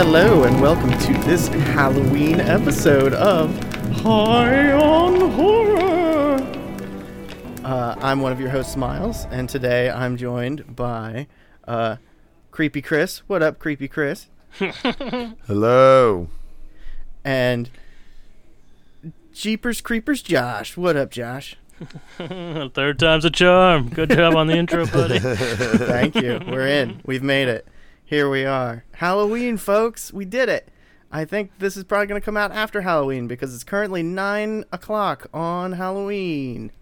Hello and welcome to this Halloween episode of High on Horror. Uh, I'm one of your hosts, Miles, and today I'm joined by uh, Creepy Chris. What up, Creepy Chris? Hello. And Jeepers Creepers Josh. What up, Josh? Third time's a charm. Good job on the intro, buddy. Thank you. We're in. We've made it. Here we are. Halloween, folks. We did it. I think this is probably going to come out after Halloween because it's currently 9 o'clock on Halloween.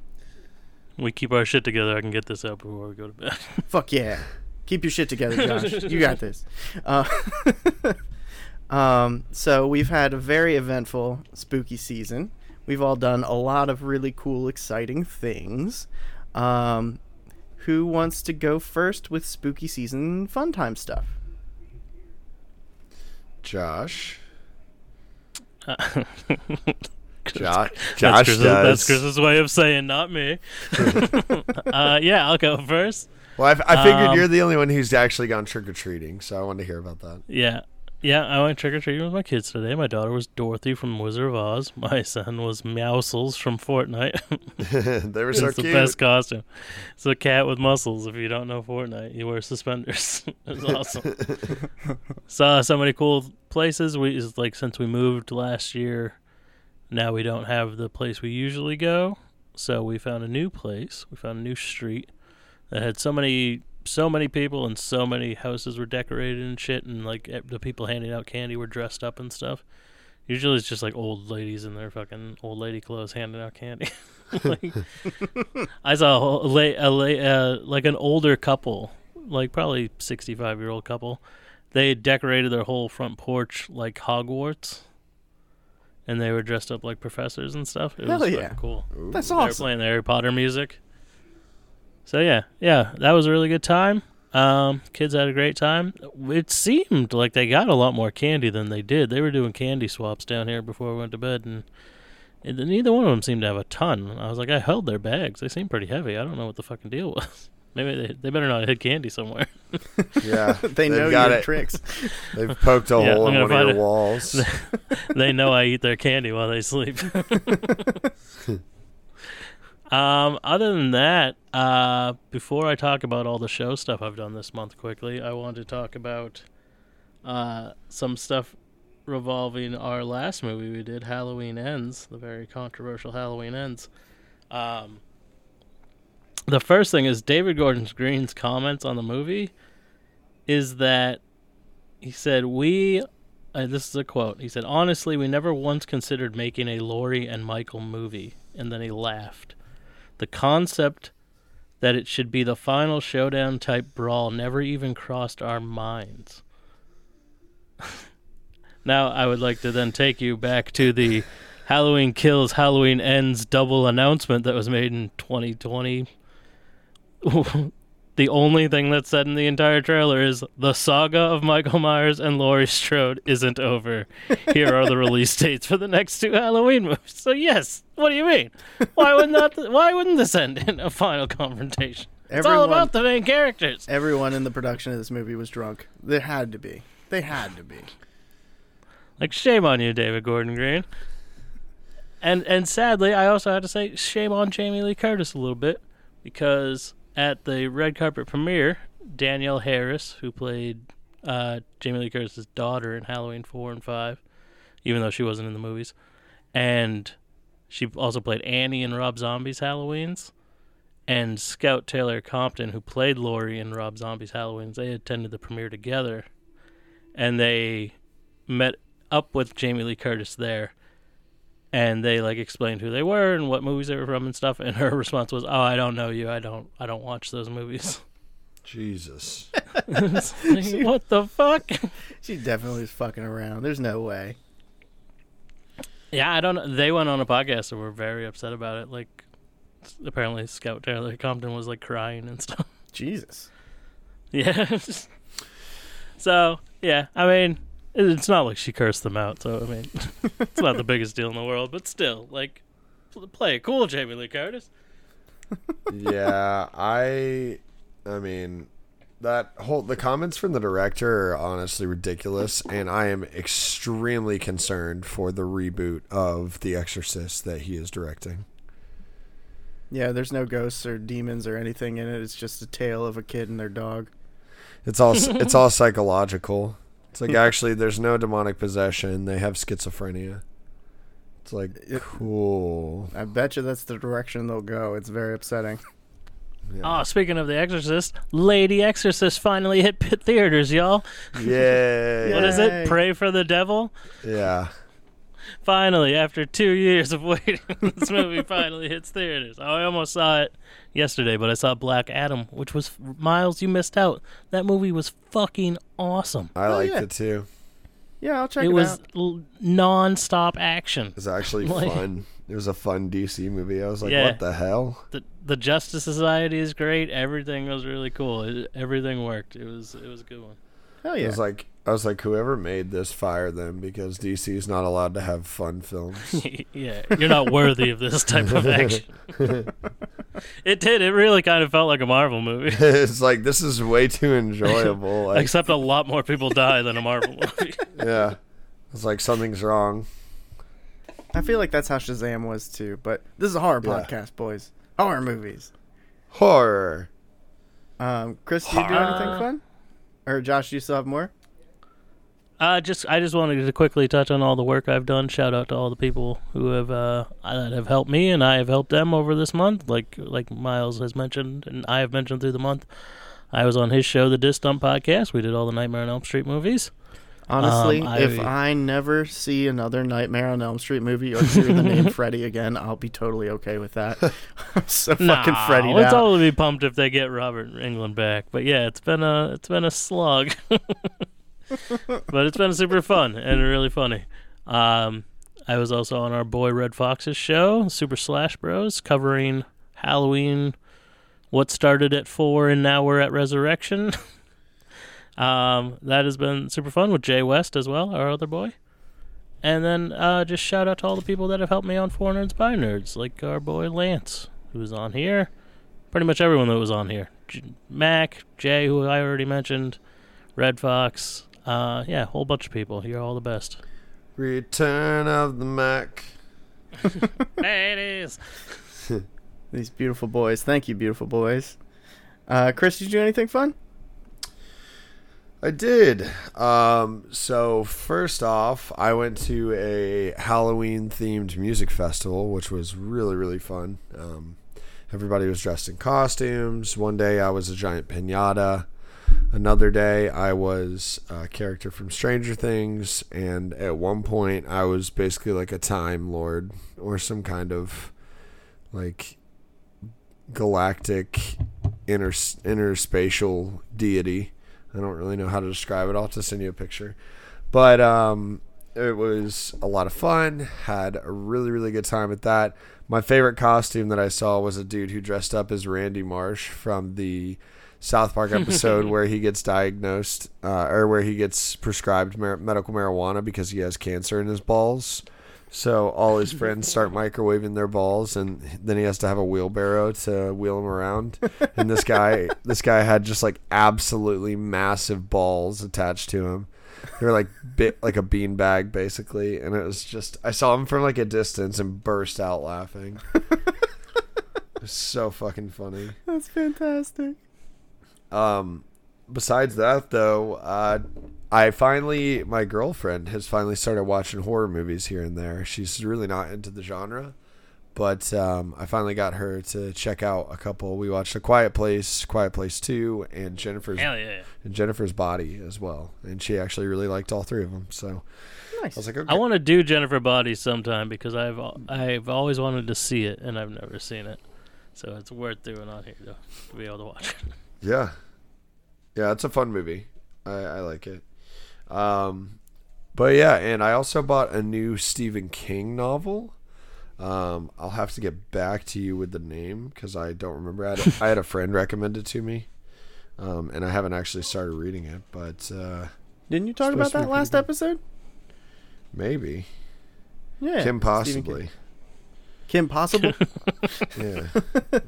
We keep our shit together. I can get this out before we go to bed. Fuck yeah. Keep your shit together, Josh. you got this. Uh, um, so we've had a very eventful spooky season. We've all done a lot of really cool, exciting things. Um, who wants to go first with spooky season fun time stuff? Josh. Josh, Josh that's, Chris's, does. that's Chris's way of saying not me. uh, yeah, I'll go first. Well, I, I figured Um, you're the only one who's actually gone trick or treating, so I wanted to hear about that. Yeah. Yeah, I went trick or treating with my kids today. My daughter was Dorothy from Wizard of Oz. My son was Meowscles from Fortnite. they were it's so the cute. best costume. It's a cat with muscles. If you don't know Fortnite, you wear suspenders. it's awesome. Saw so many cool places. We it's like since we moved last year, now we don't have the place we usually go. So we found a new place. We found a new street that had so many so many people and so many houses were decorated and shit and like the people handing out candy were dressed up and stuff. Usually it's just like old ladies in their fucking old lady clothes handing out candy. like, I saw a, whole- a, la- a, la- uh, like an older couple, like probably 65 year old couple. They decorated their whole front porch like Hogwarts. And they were dressed up like professors and stuff. It Hell was yeah. cool. That's They were awesome. playing the Harry Potter music. So yeah, yeah, that was a really good time. Um, kids had a great time. It seemed like they got a lot more candy than they did. They were doing candy swaps down here before we went to bed, and, and neither one of them seemed to have a ton. I was like, I held their bags. They seemed pretty heavy. I don't know what the fucking deal was. Maybe they, they better not have hid candy somewhere. Yeah, they know got your it. tricks. They've poked a Yeah, hole I'm in one of your find it. walls. they know I eat their candy while they sleep. Um, other than that, uh, before I talk about all the show stuff I've done this month quickly, I want to talk about uh, some stuff revolving our last movie we did, Halloween Ends, the very controversial Halloween Ends. Um, the first thing is David Gordon Green's comments on the movie is that he said, We uh, this is a quote. He said, "Honestly, we never once considered making a Laurie and Michael movie." And then he laughed. The concept that it should be the final showdown type brawl never even crossed our minds. now, I would like to then take you back to the Halloween Kills, Halloween Ends double announcement that was made in 2020. the only thing that's said in the entire trailer is the saga of Michael Myers and Laurie Strode isn't over. Here are the release dates for the next two Halloween movies. So yes, what do you mean? Why would not? Why wouldn't this end in a final confrontation? It's all about the main characters. everyone in the production of this movie was drunk. There had to be. They had to be. Like shame on you, David Gordon Green. And and sadly, I also had to say shame on Jamie Lee Curtis a little bit because at the red carpet premiere, Danielle Harris, who played uh, Jamie Lee Curtis's daughter in Halloween four and five, even though she wasn't in the movies, and she also played Annie in Rob Zombie's Halloween's, and Scout Taylor Compton, who played Laurie in Rob Zombie's Halloween's, they attended the premiere together, and they met up with Jamie Lee Curtis there, and they like explained who they were and what movies they were from and stuff. And her response was, "Oh, I don't know you. I don't. I don't watch those movies." Jesus. It's like, what the fuck? She definitely was fucking around. There's no way. Yeah, I don't. They went on a podcast and were very upset about it. Like, apparently, Scout Taylor Compton was like crying and stuff. Jesus. Yeah. so yeah, I mean, it- it's not like she cursed them out. So I mean, it's not the biggest deal in the world, but still, like, play it cool, Jamie Lee Curtis. yeah, I I mean that whole the comments from the director are honestly ridiculous, and I am extremely concerned for the reboot of The Exorcist that he is directing. Yeah, there's no ghosts or demons or anything in it. It's just a tale of a kid and their dog. It's all it's all psychological. It's like actually there's no demonic possession. They have schizophrenia. It's like cool. I bet you that's the direction they'll go. It's very upsetting. Oh, speaking of The Exorcist, Lady Exorcist finally hit pit theaters, y'all. Yeah. What is it? Prey for the Devil? Yeah. Finally, after two years of waiting, this movie finally hits theaters. I almost saw it yesterday, but I saw Black Adam, which was Miles. You missed out. That movie was fucking awesome. I Oh, liked yeah. it too. Yeah, I'll check it out. it, was out. l- non-stop action. It was actually Like- fun. It was a fun DC movie. I was like, Yeah. what the hell? the The Justice Society is great. Everything was really cool. It, everything worked. It was it was a good one. Hell yeah. It was like I was like, whoever made this, fire them because DC is not allowed to have fun films. yeah, you're not worthy of this type of action. it did. It really kind of felt like a Marvel movie, it's like this is way too enjoyable. Like, except a lot more people die than a Marvel movie. yeah, it's like something's wrong. I feel like that's how Shazam was too. But this is a horror Yeah. podcast, boys. Horror movies. Horror. Um, Chris, do you do anything fun? Or Josh, do you still have more? Uh, just I just wanted to quickly touch on all the work I've done. Shout out to all the people who have uh, that have helped me, and I have helped them over this month. Like like Miles has mentioned, and I have mentioned through the month. I was on his show, the Distump Podcast. We did all the Nightmare on Elm Street movies. Honestly, Um, if I- I never see another Nightmare on Elm Street movie or hear the name Freddy again, I'll be totally okay with that. I'm so fucking Freddy let's out. all be pumped if they get Robert Englund back. But yeah, it's been a it's been a slug, but it's been super fun and really funny. Um, I was also on our boy Red Fox's show, Super Slash Bros, covering Halloween. What started at four and now we're at Resurrection. um, that has been super fun with Jay West as well, our other boy. And then uh, just shout out to all the people that have helped me on Four Nerds by Nerds, like our boy Lance, who was on here. Pretty much everyone that was on here. J- Mac, Jay, who I already mentioned, Red Fox. Uh, yeah, a whole bunch of people. You're all the best. Return of the Mac. there it is. These beautiful boys. Thank you, beautiful boys. Uh, Chris, did you do anything fun? I did. Um, so first off, I went to a Halloween themed music festival, which was really really fun. Um, everybody was dressed in costumes. One day I was a giant pinata. Another day I was a character from Stranger Things, and at one point I was basically like a time lord or some kind of like galactic inter interspatial deity. I don't really know how to describe it. I'll have to send you a picture. But um, it was a lot of fun. Had a really, really good time at that. My favorite costume that I saw was a dude who dressed up as Randy Marsh from the South Park episode where he gets diagnosed uh, or where he gets prescribed mar- medical marijuana because he has cancer in his balls. So all his friends start microwaving their balls, and then he has to have a wheelbarrow to wheel them around. And this guy, this guy had just like absolutely massive balls attached to him. They were like bit like a beanbag basically, and it was just I saw him from like a distance and burst out laughing. it was so fucking funny. That's fantastic. Um, besides that, though, uh, I finally, my girlfriend has finally started watching horror movies here and there. She's really not into the genre, but um, I finally got her to check out a couple. We watched A Quiet Place, Quiet Place Two, and Jennifer's Hell yeah. and Jennifer's Body as well. And she actually really liked all three of them. So I Nice. was like, okay. I want to do Jennifer Body sometime because I've I've always wanted to see it and I've never seen it, so it's worth doing on here to, to be able to watch it. Yeah, yeah, it's a fun movie. I, I like it. Um, but yeah, and I also bought a new Stephen King novel. Um, I'll have to get back to you with the name because I don't remember. I had, a, I had a friend recommend it to me, um, and I haven't actually started reading it. But uh, Didn't you talk about that last good. episode? maybe Yeah. Kim possibly. King. Kim Possible? yeah,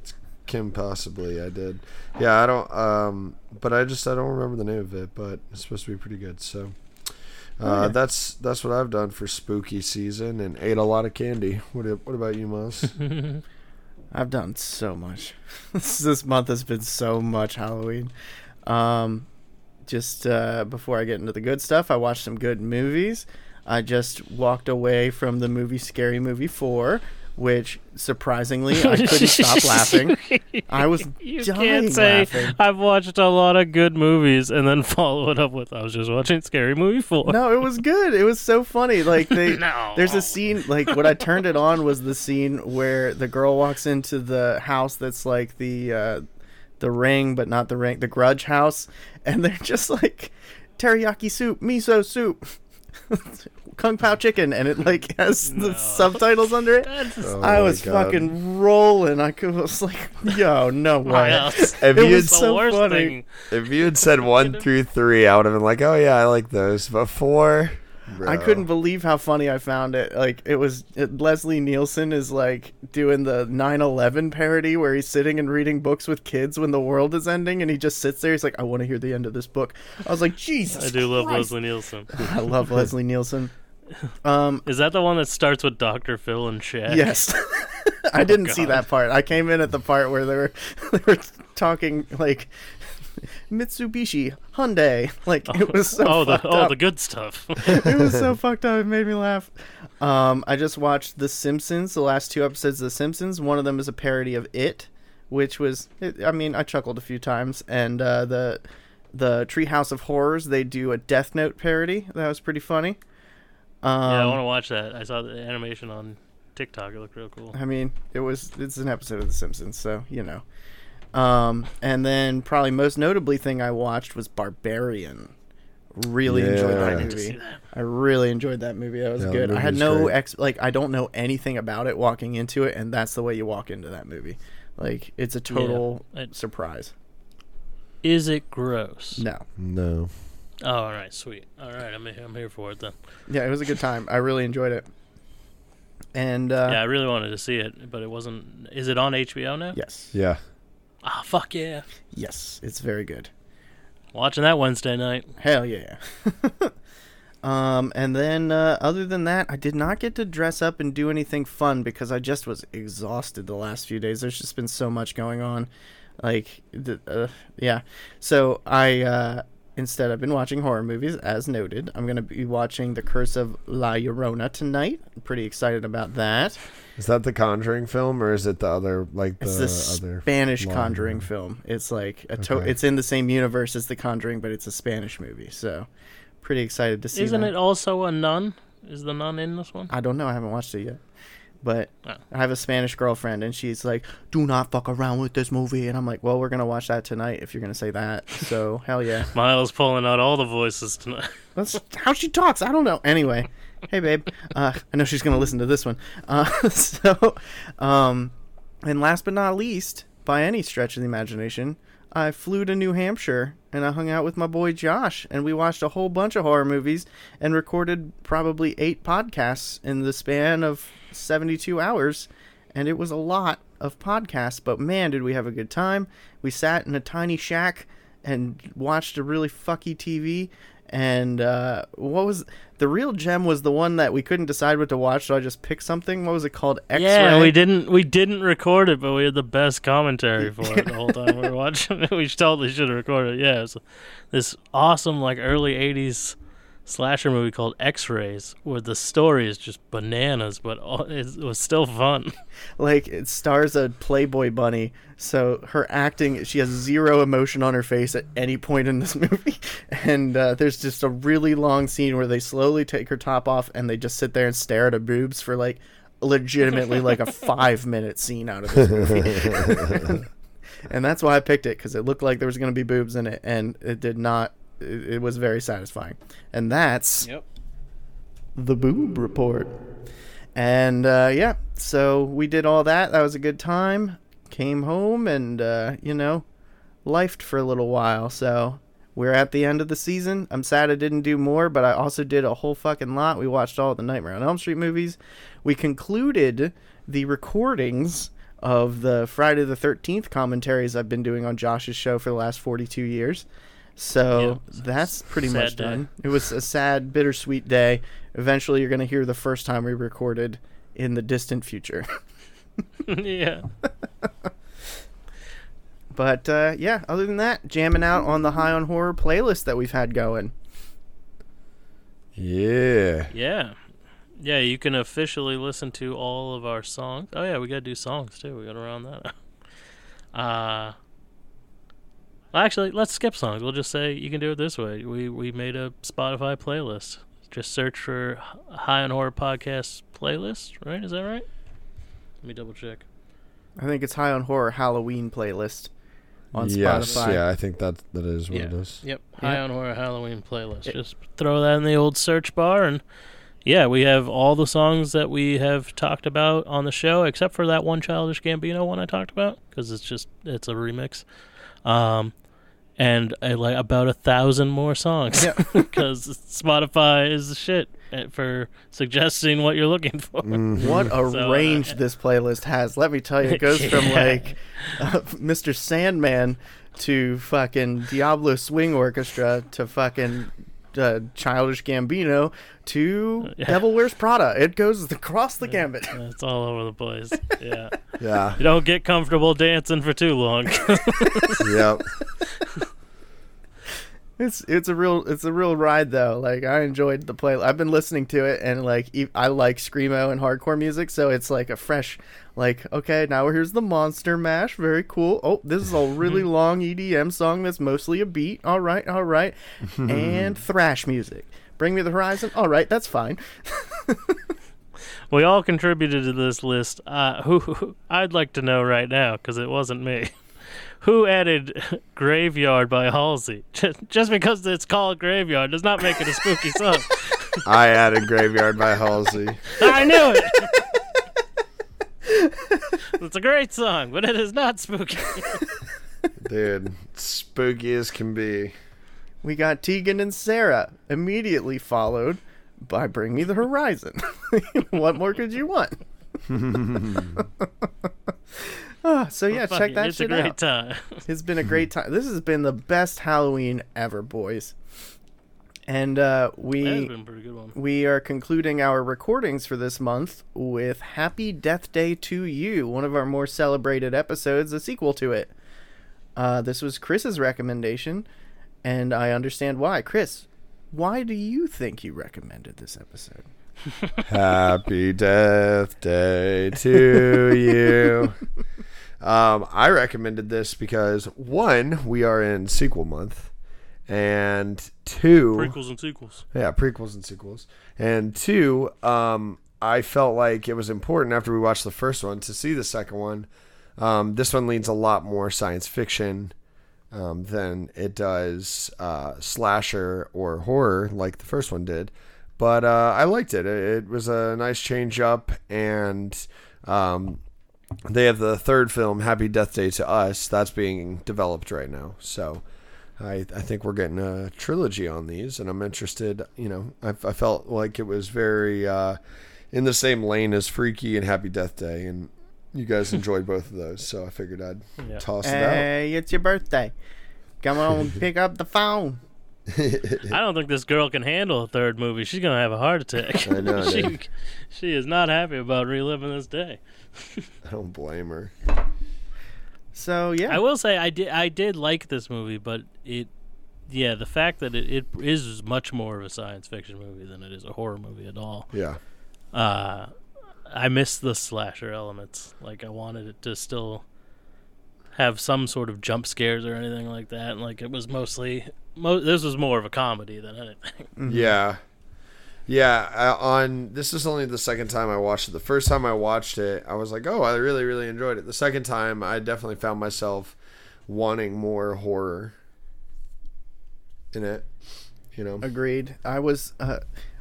Kim possibly. I did. Yeah, I don't. Um, but I just I don't remember the name of it. But it's supposed to be pretty good. So. Uh, Oh, yeah. That's that's what I've done for spooky season and ate a lot of candy. What what about you, Miles? I've done so much. this this month has been so much Halloween. Um, just uh, before I get into the good stuff, I watched some good movies. I just walked away from the movie Scary Movie Four, which surprisingly I couldn't stop laughing. I was You can't say laughing. I've watched a lot of good movies and then follow it up with I was just watching Scary Movie 4. No, it was good. It was so funny. Like they No. There's a scene like when I turned it on was the scene where the girl walks into the house that's like the uh the ring but not the ring, the grudge house and they're just like teriyaki soup, miso soup, kung pao chicken and it like has the subtitles under it. Oh I was God. fucking rolling. I was like, yo, no way. If It you was had the so worst funny. thing. If you had said one through three, I would have been like, "Oh yeah, I like those." But four, I couldn't believe how funny I found it. Like it was it, Leslie Nielsen is like doing the 9/11 parody where he's sitting and reading books with kids when the world is ending and he just sits there he's like I want to hear the end of this book. I was like Jesus. I do love Leslie Nielsen. I love Leslie Nielsen. Um Is that the one that starts with Dr. Phil and Shaq? yes. I didn't see that part. I came in at the part where they were they were talking like Mitsubishi, Hyundai. Like it was so oh, the oh up. the good stuff. it was so fucked up. It made me laugh. Um, I just watched The Simpsons, the last two episodes of The Simpsons. One of them is a parody of It, which was, it, I mean, I chuckled a few times. And uh, the the Treehouse of Horrors, they do a Death Note parody. That was pretty funny. Um, yeah, I want to watch that. I saw the animation on TikTok. It looked real cool. I mean, it was it's an episode of The Simpsons, so you know. Um, and then probably most notably thing I watched was Barbarian. Really enjoyed Yeah. that I need to movie. see that. I really enjoyed that movie. That was Yeah, the good. I had no great. ex like I don't know anything about it walking into it, and that's the way you walk into that movie. Like it's a total it- surprise. Is it gross? No, No. Oh, all right, sweet. All right, I'm I'm here for it then. yeah, it was a good time. I really enjoyed it. And uh, yeah, I really wanted to see it, but it wasn't. Is it on HBO now? yes, Yeah. Ah, fuck yeah! yes, it's very good. Watching that Wednesday night. Hell yeah. um, and then uh, other than that, I did not get to dress up and do anything fun because I just was exhausted the last few days. There's just been so much going on. Like, the, uh, yeah. So I uh, instead I've been watching horror movies, as noted. I'm gonna be watching The Curse of La Llorona tonight. I'm pretty excited about that. Is that the Conjuring film, or is it the other like the It's the other? Spanish Conjuring one? film. It's like a to- Okay. it's in the same universe as The Conjuring, but it's a Spanish movie. So pretty excited to see. Isn't that. it also a nun? Is the nun in this one? I don't know. I haven't watched it yet. But Oh. I have a Spanish girlfriend, and she's like, "Do not fuck around with this movie." And I'm like, "Well, we're gonna watch that tonight if you're gonna say that." So hell yeah. Miles pulling out all the voices tonight. That's how she talks. I don't know. Anyway, hey babe, uh, I know she's gonna listen to this one. Uh, so, um, and last but not least, by any stretch of the imagination, I flew to New Hampshire and I hung out with my boy Josh, and we watched a whole bunch of horror movies and recorded probably eight podcasts in the span of 72 hours, and it was a lot of podcasts. But man, did we have a good time! We sat in a tiny shack and watched a really fucky TV. And uh, what was the real gem? Was the one that we couldn't decide what to watch, so I just picked something. What was it called? X-ray. Yeah, we didn't we didn't record it, but we had the best commentary for it the whole time we were watching it. We totally should have recorded it. Yeah, it was this awesome like early '80s slasher movie called X-Rays, where the story is just bananas, but all, it was still fun. like it stars a playboy bunny so her acting she has zero emotion on her face at any point in this movie and uh, there's just a really long scene where they slowly take her top off and they just sit there and stare at her boobs for like legitimately like a five minute scene out of this movie and that's why i picked it because it looked like there was going to be boobs in it and it did not it, it was very satisfying and that's Yep. the boob report. And uh, yeah, so we did all that. That was a good time. Came home and uh, you know, lifed for a little while. So we're at the end of the season. I'm sad I didn't do more, but I also did a whole fucking lot. We watched all the Nightmare on Elm Street movies. We concluded the recordings of the Friday the 13th commentaries I've been doing on Josh's show for the last 42 years. So Yeah, that's pretty sad much day. done. It was a sad, bittersweet day. Eventually, you're going to hear the first time we recorded in the distant future. yeah. But uh, yeah, other than that, jamming out on the High on Horror playlist that we've had going. Yeah. Yeah. Yeah, you can officially listen to all of our songs. Oh yeah, we gotta do songs too. We gotta round that out. Uh well, actually, let's skip songs. We'll just say you can do it this way. We we made a Spotify playlist. Just search for High on Horror Podcast playlist, right? Is that right? Let me double check. I think it's High on Horror Halloween playlist on yes, Spotify. yeah, I think that that is what it Yeah. is. Yep. Yeah. High on Horror Halloween playlist. Yeah. Just throw that in the old search bar and yeah, we have all the songs that we have talked about on the show except for that one Childish Gambino one I talked about because it's just it's a remix. Um and uh, like about a thousand more songs Yeah. because Spotify is the shit uh, for suggesting what you're looking for. Mhm. What a So, uh, range this playlist has. Let me tell you, it goes from like uh, Mr. Sandman to fucking Diablo Swing Orchestra to fucking uh, Childish Gambino to Yeah. Devil Wears Prada. It goes across the gambit. It's all over the place. Yeah. Yeah. You don't get comfortable dancing for too long. yep. It's it's a real it's a real ride though. Like I enjoyed the play. I've been listening to it and like I like screamo and hardcore music, so it's like a fresh like okay now here's the Monster Mash. Very cool. Oh, this is a really long EDM song that's mostly a beat. All right, all right, and thrash music. Bring me the horizon. All right, that's fine. We all contributed to this list. Uh, who, who I'd like to know right now because it wasn't me. Who added "Graveyard" by Halsey? Just, just because it's called "Graveyard" does not make it a spooky song. I added Graveyard by Halsey. I knew it. it's a great song, but it is not spooky. Dude, spooky as can be. We got Tegan and Sara immediately followed by Bring Me the Horizon. what more could you want? Ah, so yeah, Fuck check it, that it's shit a great out. time. It's been a great time. This has been the best Halloween ever, boys. And uh, That's we been a pretty good one. we are concluding our recordings for this month with Happy Death Day to You, one of our more celebrated episodes, a sequel to it. Uh, this was Chris's recommendation, and I understand why. Chris, why do you think you recommended this episode? Happy Death Day to you. Um, I recommended this because one, we are in sequel month, and two, Prequels and sequels. yeah, prequels and sequels, and two, um, I felt like it was important after we watched the first one to see the second one. Um, this one leans a lot more science fiction um, than it does uh, slasher or horror like the first one did. But uh, I liked it. it. It was a nice change up, and um, they have the third film, Happy Death Day to Us, that's being developed right now. So I, I think we're getting a trilogy on these, and I'm interested. You know, I, I felt like it was very uh, in the same lane as Freaky and Happy Death Day, and you guys enjoyed both of those, so I figured I'd Yeah. toss it out. Hey, it's your birthday. Come on, pick up the phone. I don't think this girl can handle a third movie. She's gonna have a heart attack. I know, she dude. she is not happy about reliving this day. I don't blame her. So yeah, I will say I did I did like this movie, but it yeah the fact that it, it is much more of a science fiction movie than it is a horror movie at all. Yeah. Uh, I miss the slasher elements. Like I wanted it to still have some sort of jump scares or anything like that. And like it was mostly mo- this was more of a comedy than anything. Mhm. Yeah. Yeah, uh, on this is only the second time I watched it. The first time I watched it, I was like, "Oh, I really really enjoyed it." The second time, I definitely found myself wanting more horror in it, you know. Agreed. I was uh,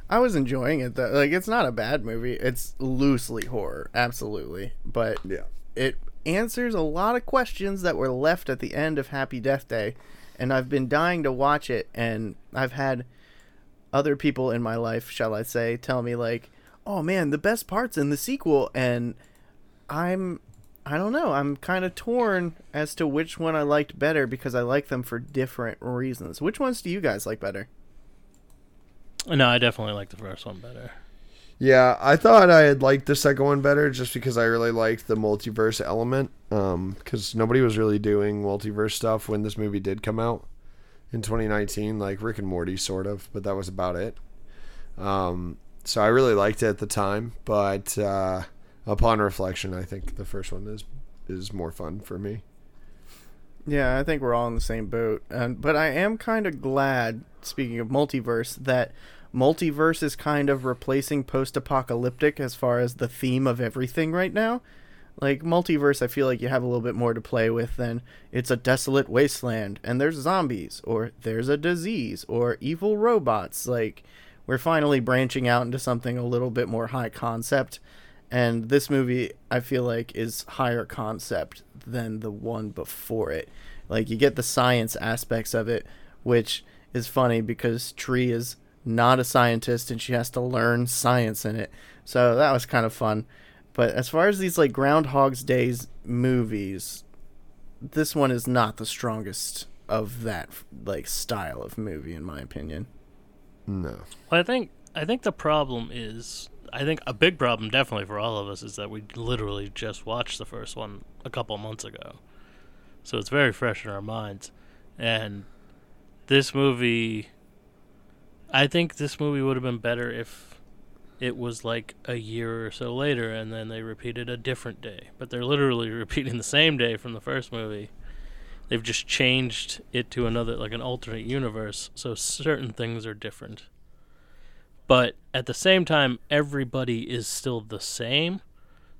I was enjoying it though. Like it's not a bad movie. It's loosely horror, absolutely, but Yeah. it answers a lot of questions that were left at the end of Happy Death Day, and I've been dying to watch it. And I've had other people in my life, shall I say, tell me like, "Oh man, the best parts in the sequel," and I'm I don't know. I'm kind of torn as to which one I liked better because I like them for different reasons. Which ones do you guys like better? No, I definitely like the first one better. Yeah, I thought I had liked the second one better just because I really liked the multiverse element. Um, because nobody was really doing multiverse stuff when this movie did come out in 2019, like Rick and Morty, sort of, but that was about it. Um, so I really liked it at the time, but uh, upon reflection, I think the first one is is more fun for me. Yeah, I think we're all in the same boat. And but I am kind of glad, speaking of multiverse, that multiverse is kind of replacing post-apocalyptic as far as the theme of everything right now. Like multiverse, I feel like you have a little bit more to play with than it's a desolate wasteland and there's zombies or there's a disease or evil robots. Like we're finally branching out into something a little bit more high concept. And this movie, I feel like, is higher concept than the one before it. Like you get the science aspects of it, which is funny because Tree is not a scientist and she has to learn science in it. So that was kind of fun. But as far as these like Groundhog's Days movies, this one is not the strongest of that like style of movie in my opinion. No. Well, I think I think the problem is I think a big problem definitely for all of us is that we literally just watched the first one a couple months ago. So it's very fresh in our minds. And this movie I think this movie would have been better if it was like a year or so later and then they repeated a different day. But they're literally repeating the same day from the first movie. They've just changed it to another like an alternate universe, so certain things are different. But at the same time everybody is still the same.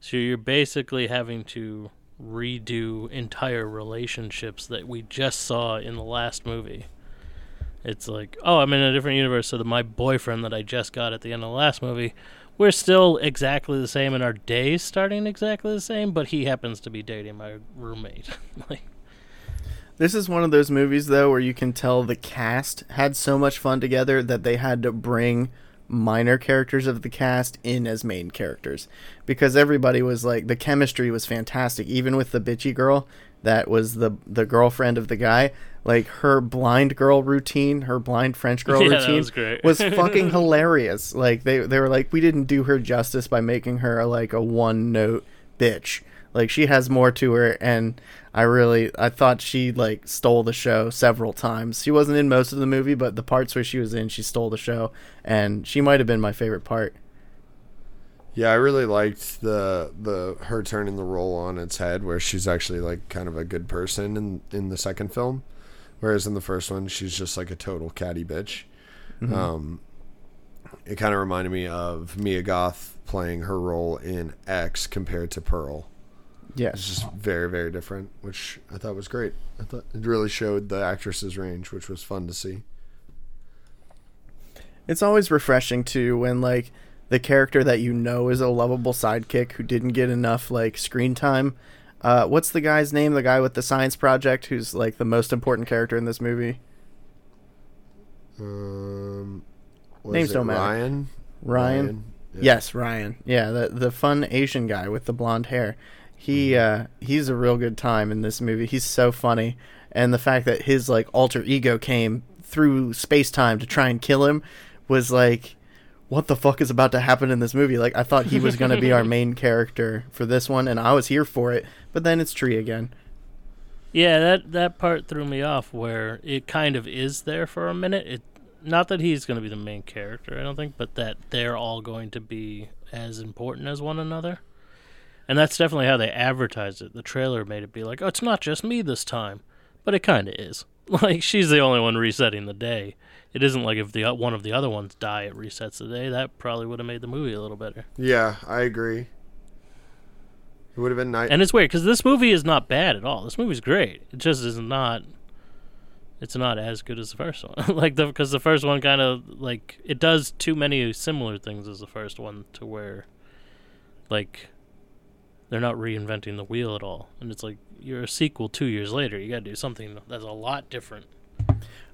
So you're basically having to redo entire relationships that we just saw in the last movie. It's like, oh, I'm in a different universe, so that my boyfriend that I just got at the end of the last movie, we're still exactly the same, and our days starting exactly the same, but he happens to be dating my roommate. like, This is one of those movies though where you can tell the cast had so much fun together that they had to bring minor characters of the cast in as main characters because everybody was like the chemistry was fantastic even with the bitchy girl that was the the girlfriend of the guy like her blind girl routine her blind french girl Yeah, routine was great. was fucking hilarious. Like they they were like we didn't do her justice by making her like a one note bitch. Like she has more to her and i really i thought she like stole the show several times. She wasn't in most of the movie but the parts where she was in she stole the show and she might have been my favorite part. Yeah, I really liked the the her turning the role on its head, where she's actually like kind of a good person in in the second film, whereas in the first one she's just like a total catty bitch. Um, it kind of reminded me of Mia Goth playing her role in X compared to Pearl. It's yes just very very different, which I thought was great. I thought it really showed the actress's range, which was fun to see. it's always refreshing too when like the character that you know is a lovable sidekick who didn't get enough like screen time uh, what's the guy's name the guy with the science project who's like the most important character in this movie Um, was Names it don't matter. Ryan. ryan, Yeah. yes ryan yeah the the fun asian guy with the blonde hair he Mm-hmm. uh he's a real good time in this movie he's so funny and the fact that his like alter ego came through space-time to try and kill him was like what the fuck is about to happen in this movie like i thought he was going to be our main character for this one and i was here for it but then it's tree again yeah, that that part threw me off where it kind of is there for a minute. It not that he's going to be the main character, I don't think, but that they're all going to be as important as one another. And that's definitely how they advertised it. The trailer made it be like, "Oh, it's not just me this time." But it kind of is. Like she's the only one resetting the day. It isn't like if the o- one of the other ones die, it resets the day. That probably would have made the movie a little better. Yeah, I agree. It would have been nice. And it's weird because this movie is not bad at all. This movie's great. It just is not. It's not as good as the first one. like the because the first one kind of like it does too many similar things as the first one to where, like, they're not reinventing the wheel at all. And it's like you're a sequel two years later. You got to do something that's a lot different.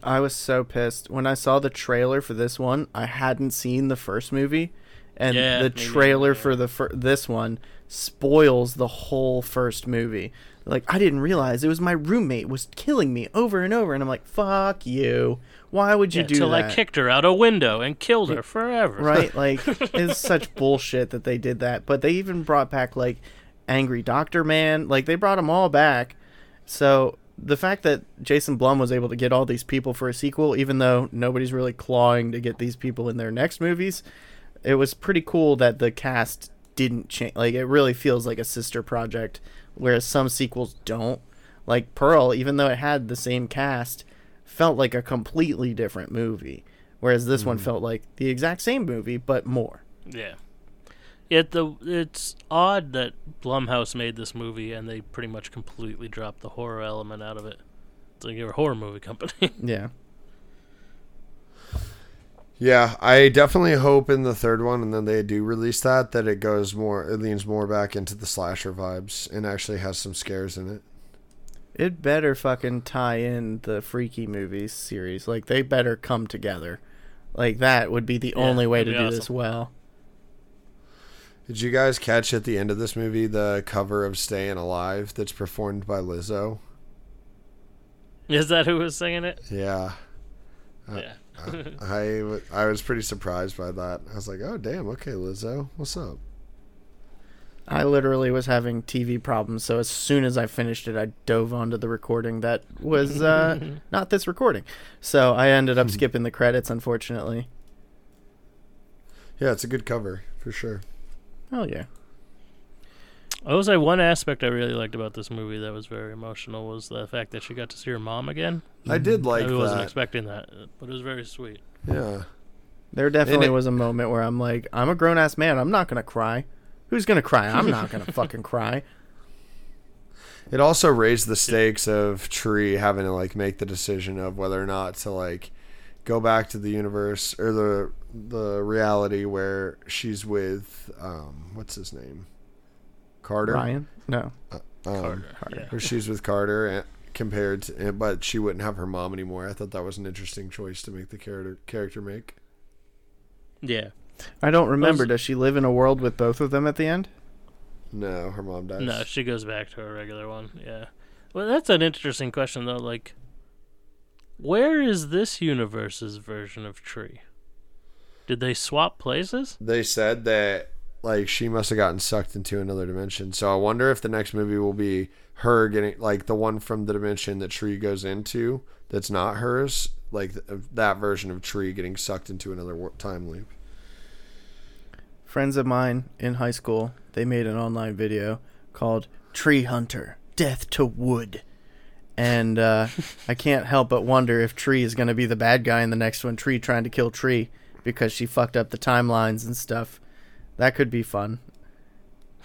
I was so pissed when I saw the trailer for this one. I hadn't seen the first movie, and Yeah, the trailer for the fir- this one spoils the whole first movie. Like I didn't realize it was my roommate was killing me over and over, and I'm like, "Fuck you! Why would you Yeah, do till that?" I kicked her out a window and killed her forever. right? Like it's such bullshit that they did that. But they even brought back like Angry Doctor Man. Like they brought them all back. So the fact that Jason Blum was able to get all these people for a sequel, even though nobody's really clawing to get these people in their next movies, it was pretty cool that the cast didn't change. Like it really feels like a sister project, whereas some sequels don't. Like Pearl, even though it had the same cast, felt like a completely different movie. Whereas this one mm-hmm. felt like the exact same movie, but more. Yeah. Yet the it's odd that Blumhouse made this movie and they pretty much completely dropped the horror element out of it. It's like you're a horror movie company. Yeah. Yeah, I definitely hope in the third one, and then they do release that, that it goes more, it leans more back into the slasher vibes and actually has some scares in it. It better fucking tie in the freaky movies series. Like they better come together. Like that would be the Yeah, only way to do be this well. Did you guys catch at the end of this movie the cover of "Staying Alive" that's performed by Lizzo? Is that who was singing it? Yeah, Uh, yeah. I w- I was pretty surprised by that. I was like, oh damn, okay, Lizzo, what's up? I literally was having TV problems, so as soon as I finished it, I dove onto the recording that was uh, not this recording. So I ended up skipping the credits, unfortunately. Yeah, it's a good cover for sure. Oh yeah. I will say one aspect I really liked about this movie that was very emotional was the fact that she got to see her mom again. I did like I wasn't expecting that, but it was very sweet. Yeah, There definitely it- was a moment where I'm like, I'm a grown ass man. I'm not gonna cry. Who's gonna cry? I'm not gonna fucking cry. it also raised the stakes of Tree having to like make the decision of whether or not to like go back to the universe or the the reality where she's with um what's his name Carter Ryan? No. um, Carter. Carter. where she's with Carter and compared to but she wouldn't have her mom anymore. I thought that was an interesting choice to make the character character make. Yeah. I don't remember. Does she live in a world with both of them at the end? No, her mom dies. No, she goes back to her regular one. Yeah. Well, that's an interesting question though. Like, where is this universe's version of Tree? Did they swap places? They said that like she must have gotten sucked into another dimension. So I wonder if the next movie will be her getting like the one from the dimension that Tree goes into that's not hers, like that version of Tree getting sucked into another time loop. Friends of mine in high school, they made an online video called Tree Hunter Death to Wood. And uh, I can't help but wonder if Tree is going to be the bad guy in the next one. Tree trying to kill Tree because she fucked up the timelines and stuff. That could be fun.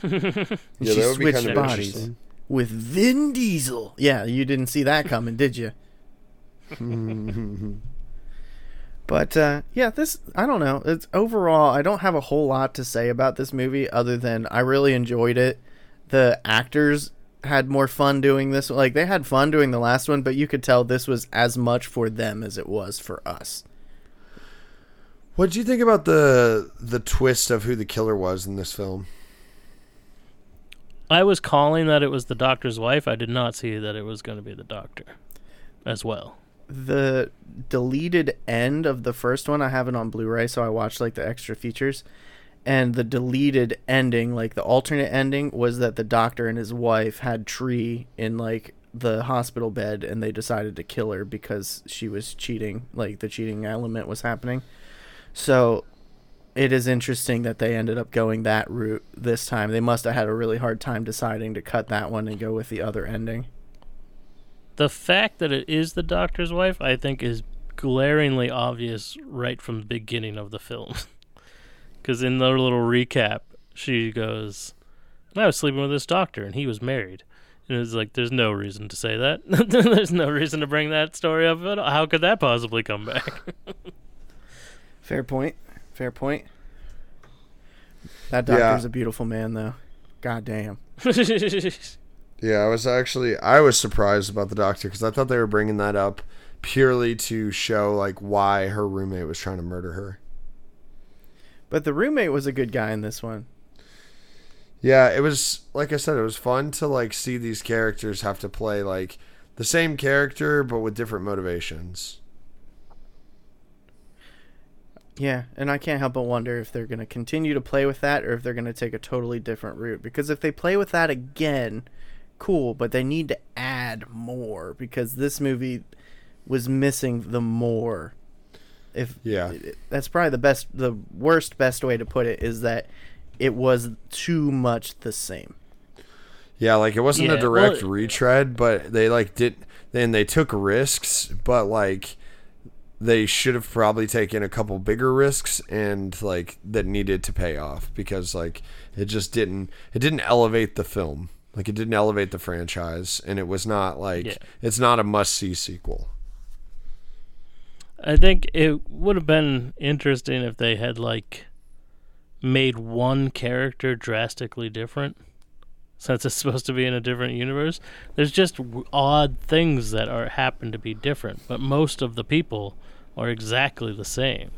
Yeah, she that would be switched kind of bodies interesting. with Vin Diesel. Yeah, you didn't see that coming, did you? But uh, yeah, this I don't know. It's overall I don't have a whole lot to say about this movie other than I really enjoyed it. The actors had more fun doing this. Like they had fun doing the last one, but you could tell this was as much for them as it was for us. What do you think about the the twist of who the killer was in this film? I was calling that it was the doctor's wife. I did not see that it was going to be the doctor as well. The deleted end of the first one I have it on Blu-ray, so I watched like the extra features. And the deleted ending, like the alternate ending, was that the doctor and his wife had Tree in like the hospital bed, and they decided to kill her because she was cheating. Like the cheating element was happening. So it is interesting that they ended up going that route this time. They must have had a really hard time deciding to cut that one and go with the other ending. The fact that it is the doctor's wife, I think, is glaringly obvious right from the beginning of the film. Because in the little recap, she goes, I was sleeping with this doctor, and he was married." And it's like, there's no reason to say that. there's no reason to bring that story up. at all. How could that possibly come back? Fair point. Fair point. That Yeah. doctor's a beautiful man, though. God damn. Yeah, I was actually I was surprised about the doctor because I thought they were bringing that up purely to show like why her roommate was trying to murder her. But the roommate was a good guy in this one. Yeah, it was like I said, it was fun to like see these characters have to play like the same character but with different motivations. Yeah, and I can't help but wonder if they're going to continue to play with that or if they're going to take a totally different route. Because if they play with that again, cool, but they need to add more because this movie was missing the more. If Yeah. that's probably the best, the worst best way to put it is that it was too much the same. Yeah, like it wasn't a direct well- retread, but they like did then they took risks, but like they should have probably taken a couple bigger risks and like that needed to pay off because like it just didn't it didn't elevate the film. Like it didn't elevate the franchise and it was not like Yeah. it's not a must-see sequel. I think it would have been interesting if they had like made one character drastically different since it's supposed to be in a different universe. There's just odd things that are happen to be different, but most of the people are exactly the same.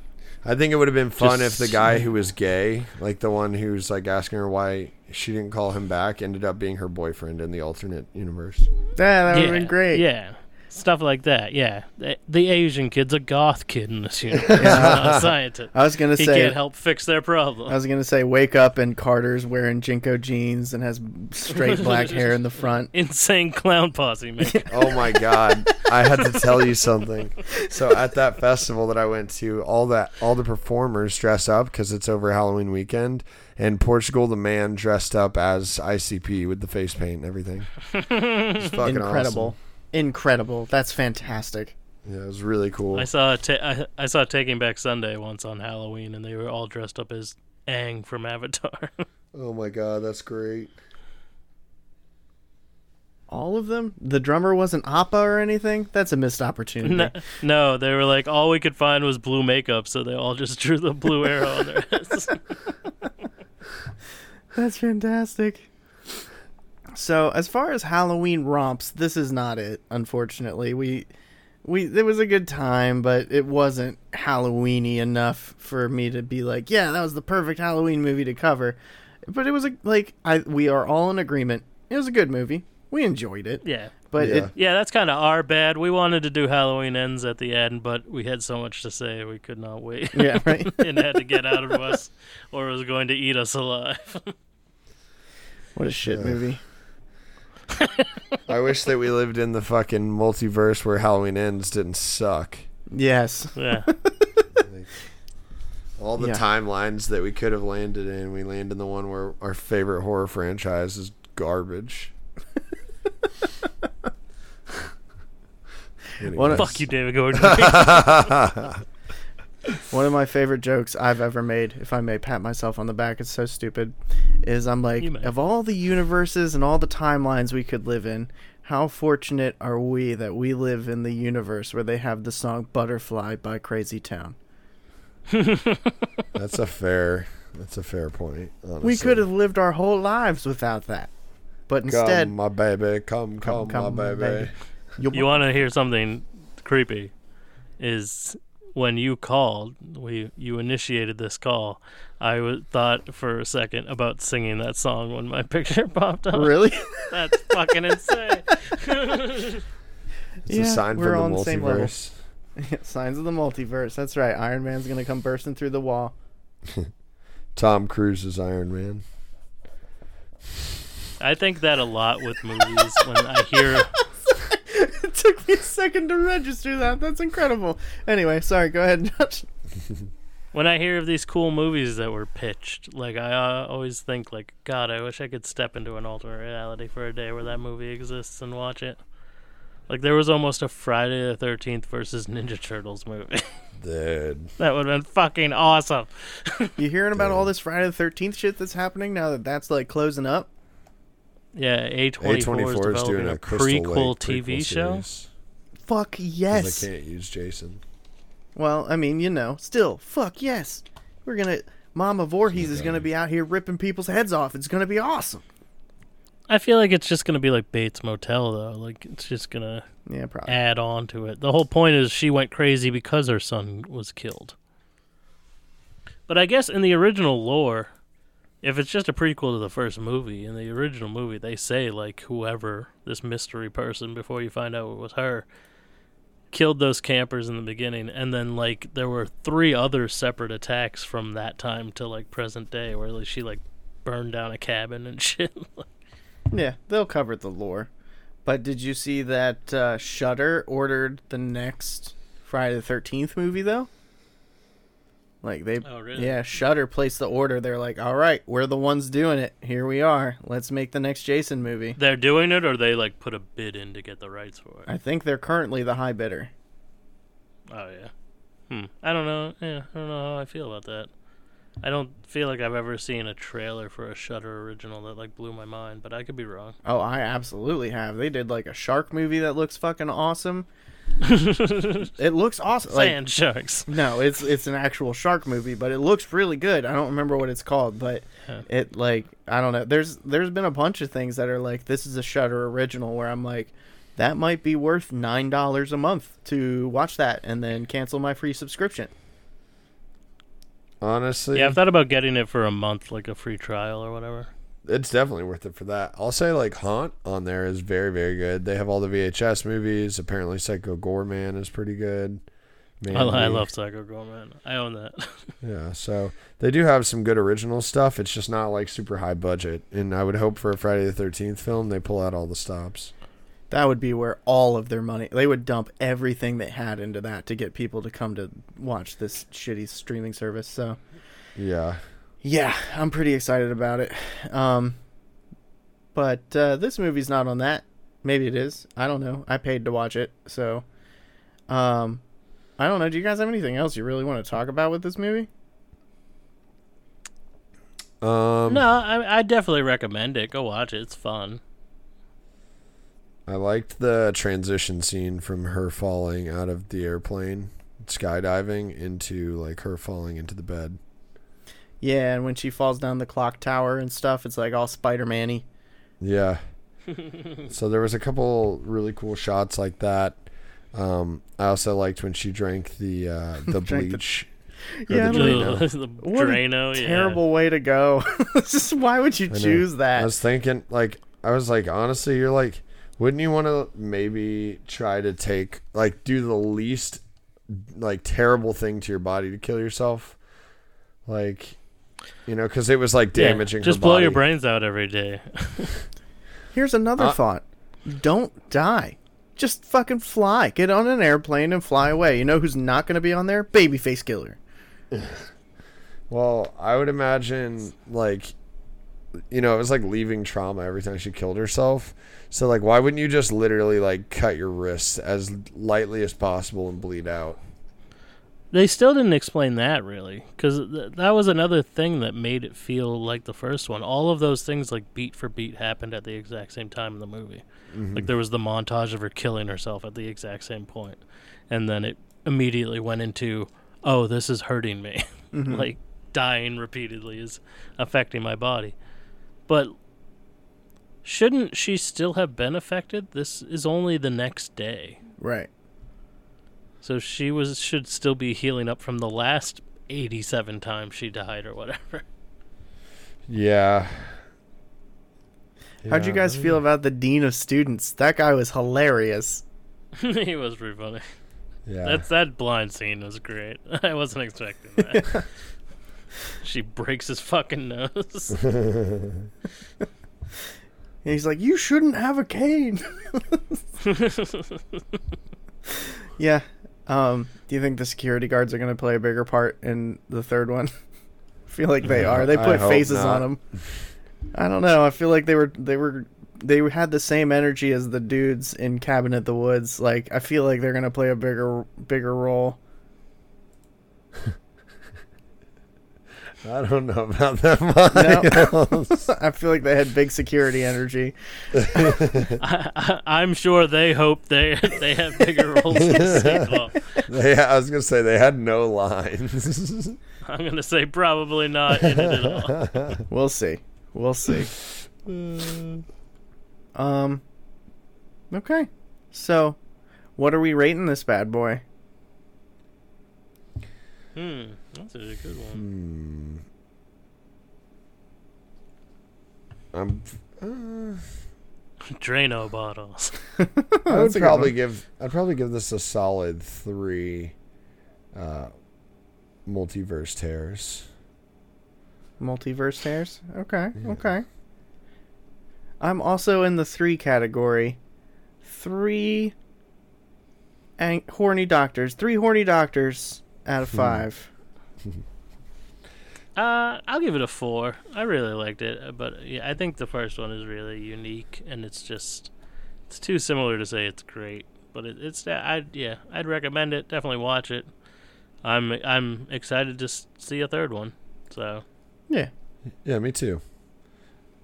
I think it would have been fun if the guy who was gay, like the one who's like asking her why she didn't call him back, ended up being her boyfriend in the alternate universe. Yeah, that would yeah, have been great. Yeah. Stuff like that, yeah. The, the Asian kid's a goth kid in this universe. He's not a scientist. I was gonna He say can't help fix their problem. I was gonna say wake up and Carter's wearing JNCO jeans and has straight black hair in the front. Insane clown posse, man. Oh my god, I had to tell you something. So at that festival that I went to, all that all the performers dress up because it's over Halloween weekend, and Portugal the man dressed up as ICP with the face paint and everything. It's fucking Incredible, incredible. That's fantastic. Yeah, it was really cool. I saw ta- I, I saw Taking Back Sunday once on Halloween, and they were all dressed up as Aang from Avatar. Oh my god, that's great. All of them. The drummer wasn't Appa or anything. That's a missed opportunity. no, no, they were like all we could find was blue makeup, so they all just drew the blue arrow on their heads. That's fantastic. So, as far as Halloween romps, this is not it. Unfortunately, we we it was a good time, but it wasn't Halloweeny enough for me to be like, yeah, that was the perfect Halloween movie to cover. But it was a like I we are all in agreement. It was a good movie. We enjoyed it, yeah. but Yeah. it Yeah, that's kind of our bad. We wanted to do Halloween ends at the end, but we had so much to say we could not wait. yeah right. and had to get out of us, or it was going to eat us alive. what a shit Yeah. movie. I wish that we lived in the fucking multiverse where Halloween ends didn't suck. Yes. yeah, All the Yeah. timelines that we could have landed in, we land in the one where our favorite horror franchise is garbage. What fuck you, David Gordon. One of my favorite jokes I've ever made, if I may pat myself on the back, it's so stupid, is I'm like, of all the universes and all the timelines we could live in, how fortunate are we that we live in the universe where they have the song Butterfly by Crazy Town? That's a fair. That's a fair point. Honestly. We could have lived our whole lives without that. But instead, come, my baby, come, come, come, my my baby. baby. you, you want to hear something creepy? Is when you called, we you initiated this call. I w- thought for a second about singing that song when my picture popped up. really? That's fucking insane. It's Yeah, a sign we're from on the the multiverse. Signs of the multiverse. That's right. Iron Man's gonna come bursting through the wall. Tom Cruise is Iron Man. I think that a lot with movies when I hear it took me a second to register that. That's incredible. Anyway, sorry. Go ahead, Josh. when I hear of these cool movies that were pitched, like I uh, always think, like God, I wish I could step into an alternate reality for a day where that movie exists and watch it. Like there was almost a Friday the Thirteenth versus Ninja Turtles movie. Dude. that would have been fucking awesome. You hearing about all this Friday the Thirteenth shit that's happening now that that's like closing up? Yeah, A twenty four is A24 is developing doing a, a Crystal Lake prequel TV show. series. Fuck 'Cause yes. They can't use Jason. Well, I mean, you know, still, fuck yes. We're gonna. Mama Voorhees is gonna be out here ripping people's heads off. It's gonna be awesome. I feel like it's just gonna be like Bates Motel though. Like it's just gonna Yeah, probably. add on to it. The whole point is she went crazy because her son was killed. But I guess in the original lore, if it's just a prequel to the first movie, in the original movie, they say like whoever this mystery person before you find out it was her killed those campers in the beginning, and then like there were three other separate attacks from that time to like present day, where like she like burned down a cabin and shit. Yeah, they'll cover the lore. But did you see that uh, Shudder ordered the next Friday the Thirteenth movie though? Like they, Oh, really? yeah, Shudder placed the order. They're like, "All right, we're the ones doing it. Here we are. Let's make the next Jason movie." They're doing it, or they like put a bid in to get the rights for it. I think they're currently the high bidder. Oh yeah. Hmm. I don't know. Yeah, I don't know how I feel about that. I don't feel like I've ever seen a trailer for a Shudder original that like blew my mind, but I could be wrong. Oh, I absolutely have. They did like a shark movie that looks fucking awesome. It looks awesome. Like, Sand sharks. No, it's it's an actual shark movie, but it looks really good. I don't remember what it's called, but Yeah. it like I don't know. There's there's been a bunch of things that are like this is a Shudder original where I'm like that might be worth nine dollars a month to watch that and then cancel my free subscription. Honestly, Yeah, I've thought about getting it for a month, like a free trial or whatever. It's definitely worth it for that. I'll say like Haunt on there is very very good. They have all the VHS movies. Apparently, Psycho Goreman is pretty good. I, I love Psycho Goreman. I own that. Yeah, so they do have some good original stuff. It's just not like super high budget. And I would hope for a Friday the Thirteenth film they pull out all the stops. That would be where all of their money they would dump everything they had into that to get people to come to watch this shitty streaming service. So Yeah, Yeah, I'm pretty excited about it. Um, but uh, this movie's not on that. Maybe it is. I don't know. I paid to watch it, so um, I don't know. Do you guys have anything else you really want to talk about with this movie? um, no, I I definitely recommend it. Go watch it. It's fun. I liked the transition scene from her falling out of the airplane, skydiving into like her falling into the bed. Yeah, and when she falls down the clock tower and stuff, it's like all Spider-Man-y. Yeah. so there was a couple really cool shots like that. Um, I also liked when she drank the uh, the Drank the- bleach. Yeah, the I Drano. the What a Drano, yeah. Terrible way to go. Just why would you I know. choose I was thinking, like, I was like, honestly, you're like, wouldn't you want to maybe try to take, like, do the least, like, terrible thing to your body to kill yourself? Like, you know, because it was, like, Yeah, damaging Just her blow body. your brains out every day. Here's another Uh, thought. Don't die. Just fucking fly. Get on an airplane and fly away. You know who's not going to be on there? Babyface Killer. Well, I would imagine, like, you know, it was like leaving trauma every time she killed herself. So, like, why wouldn't you just literally, like, cut your wrists as lightly as possible and bleed out? They still didn't explain that really, because th- that was another thing that made it feel like the first one. All of those things, like beat for beat, happened at the exact same time in the movie. Mm-hmm. Like there was the montage of her killing herself at the exact same point, and then it immediately went into, "Oh, this is hurting me." Mm-hmm. like dying repeatedly is affecting my body. But shouldn't she still have been affected? This is only the next day. Right. So she was should still be healing up from the last 87 times she died or whatever. Yeah. How'd you guys feel about the dean of students? That guy was hilarious. he was pretty funny. Yeah. That's that blind scene was great. I wasn't expecting that. she breaks his fucking nose. And he's like, "You shouldn't have a cane." yeah. Um, do you think the security guards are going to play a bigger part in the third one? I feel like they are. They put faces not. on them. I don't know. I feel like they were they were they had the same energy as the dudes in Cabin at the Woods. Like I feel like they're going to play a bigger bigger role. I don't know about that, Miles. I feel like they had big security energy. I, I, I'm sure they hope they they have bigger roles in the sequel. they, I was gonna say they had no lines. I'm gonna say probably not in it at all. We'll see. We'll see. Um. Okay. So, what are we rating this bad boy? Hmm, that's a good one. Hmm. I'm. Uh, Drano bottles. I would That's a good probably give. I'd probably give this a solid three. Uh, multiverse tears. Multiverse tears. Okay, Yeah. okay. I'm also in the three category. Three ang- horny doctors. Three horny doctors out of Hmm. five. Uh, I'll give it a four. I really liked it, but yeah, I think the first one is really unique, and it's just it's too similar to say it's great. But it, it's I yeah, I'd recommend it. Definitely watch it. I'm I'm excited to see a third one. So Yeah. Yeah, me too.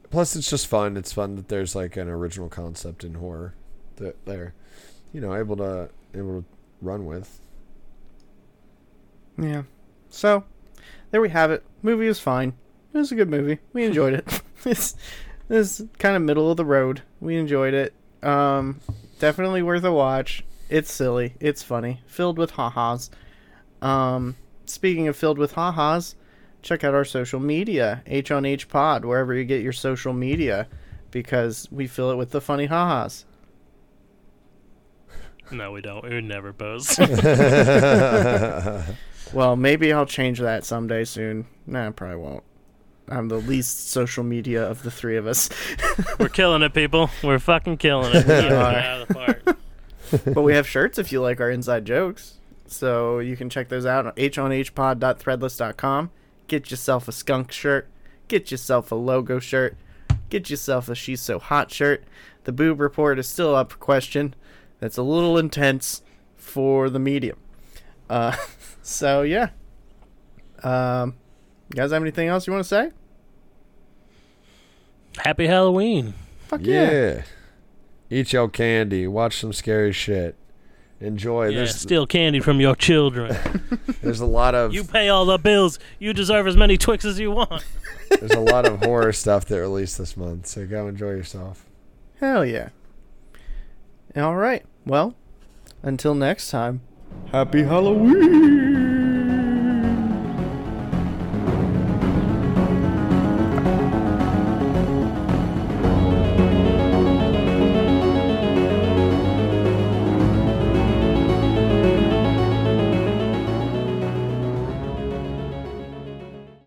Plus, it's just fun. It's fun that there's like an original concept in horror that they're, you know, able to able to run with. Yeah. So, there we have it. Movie was fine. It was a good movie. We enjoyed it. it's it's kind of middle of the road. We enjoyed it. Um, definitely worth a watch. It's silly. It's funny. Filled with ha-has. Um, speaking of filled with ha-has, check out our social media, H on H Pod, wherever you get your social media, because we fill it with the funny ha-has. no, we don't. We would never post. Well, maybe I'll change that someday soon. Nah, I probably won't. I'm the least social media of the three of us. We're killing it, people. We're fucking killing it. We're knocking it out of the park. but we have shirts if you like our inside jokes. So you can check those out H on honhpod.threadless.com. Get yourself a skunk shirt. Get yourself a logo shirt. Get yourself a She's So Hot shirt. The boob report is still up for question. That's a little intense for the medium. Uh, so, yeah. Um, you guys have anything else you want to say? Happy Halloween. Fuck yeah. yeah. Eat your candy. Watch some scary shit. Enjoy. Yeah, there's steal candy from your children. there's a lot of you pay all the bills. You deserve as many Twix as you want. there's a lot of horror stuff that released this month. So go enjoy yourself. Hell yeah. All right. Well, until next time, Happy Halloween!